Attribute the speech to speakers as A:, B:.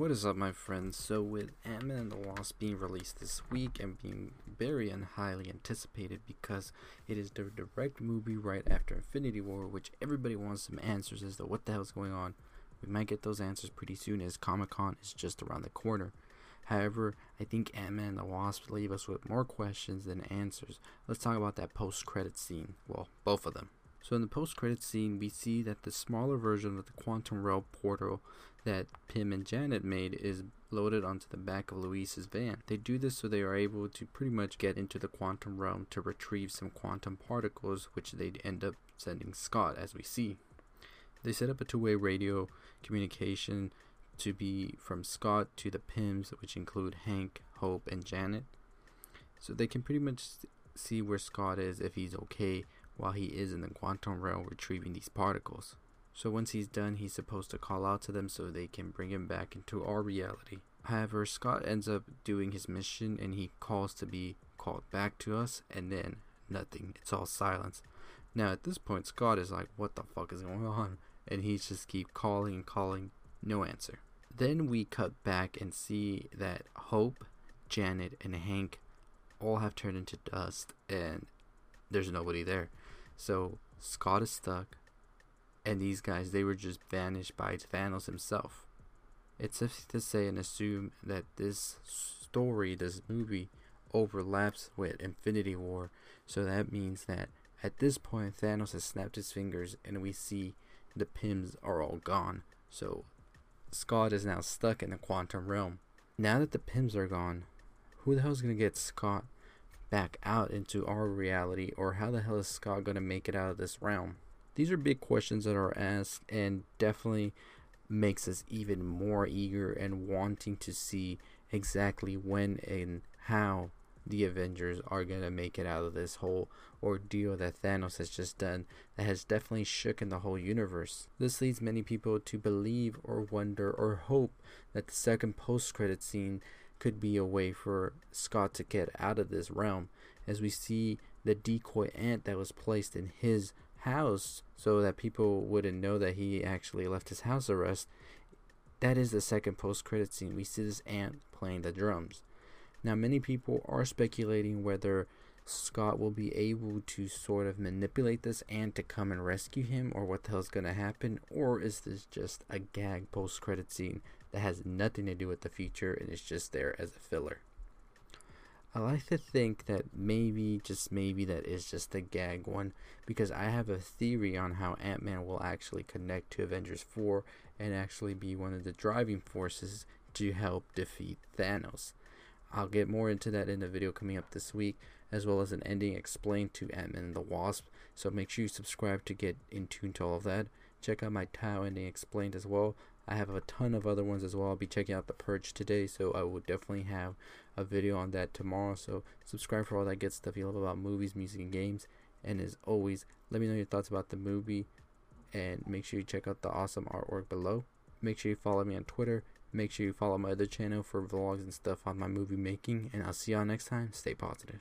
A: What is up, my friends? So, with Ant-Man and the Wasp being released this week and being very and highly anticipated because it is the direct movie right after Infinity War, which everybody wants some answers as to what the hell is going on. We might get those answers pretty soon as Comic Con is just around the corner. However, I think Ant-Man and the Wasp leave us with more questions than answers. Let's talk about that post-credit scene. Well, both of them. So in the post-credit scene, we see that the smaller version of the quantum realm portal that Pym and Janet made is loaded onto the back of Luis's van. They do this so they are able to pretty much get into the quantum realm to retrieve some quantum particles, which they'd end up sending Scott, as we see. They set up a two-way radio communication to be from Scott to the Pyms, which include Hank, Hope, and Janet. So they can pretty much see where Scott is if he's okay while he is in the quantum realm retrieving these particles. So once he's done, he's supposed to call out to them so they can bring him back into our reality. However, Scott ends up doing his mission and he calls to be called back to us and then nothing. It's all silence. Now at this point Scott is like, what the fuck is going on? And he just keep calling and calling, no answer. Then we cut back and see that Hope, Janet, and Hank all have turned into dust and there's nobody there. So Scott is stuck, and these guys they were just vanished by Thanos himself. It's safe to say and assume that this story, this movie, overlaps with Infinity War, so that means that at this point Thanos has snapped his fingers and we see the Pyms are all gone. So Scott is now stuck in the quantum realm. Now that the Pyms are gone, who the hell is gonna get Scott back out into our reality, or how the hell is Scott going to make it out of this realm? These are big questions that are asked, and definitely makes us even more eager and wanting to see exactly when and how the Avengers are going to make it out of this whole ordeal that Thanos has just done that has definitely shooken the whole universe. This leads many people to believe or wonder or hope that the second post credit scene could be a way for Scott to get out of this realm as we see the decoy ant that was placed in his house so that people wouldn't know that he actually left his house arrest. That is the second post credit scene. We see this ant playing the drums. Now, many people are speculating whether Scott will be able to sort of manipulate this ant to come and rescue him, or what the hell's gonna happen, or is this just a gag post credit scene that has nothing to do with the future and is just there as a filler. I like to think that maybe, just maybe, that is just a gag one because I have a theory on how Ant Man will actually connect to Avengers 4 and actually be one of the driving forces to help defeat Thanos. I'll get more into that in the video coming up this week, as well as an ending explained to Ant Man and the Wasp. So make sure you subscribe to get in tune to all of that. Check out my Tau ending explained as well. I have a ton of other ones as well. I'll be checking out The Purge today, so I will definitely have a video on that tomorrow. So subscribe for all that good stuff you love about movies, music, and games. And as always, let me know your thoughts about the movie, and make sure you check out the awesome artwork below. Make sure you follow me on Twitter. Make sure you follow my other channel for vlogs and stuff on my movie making. And I'll see y'all next time. Stay positive.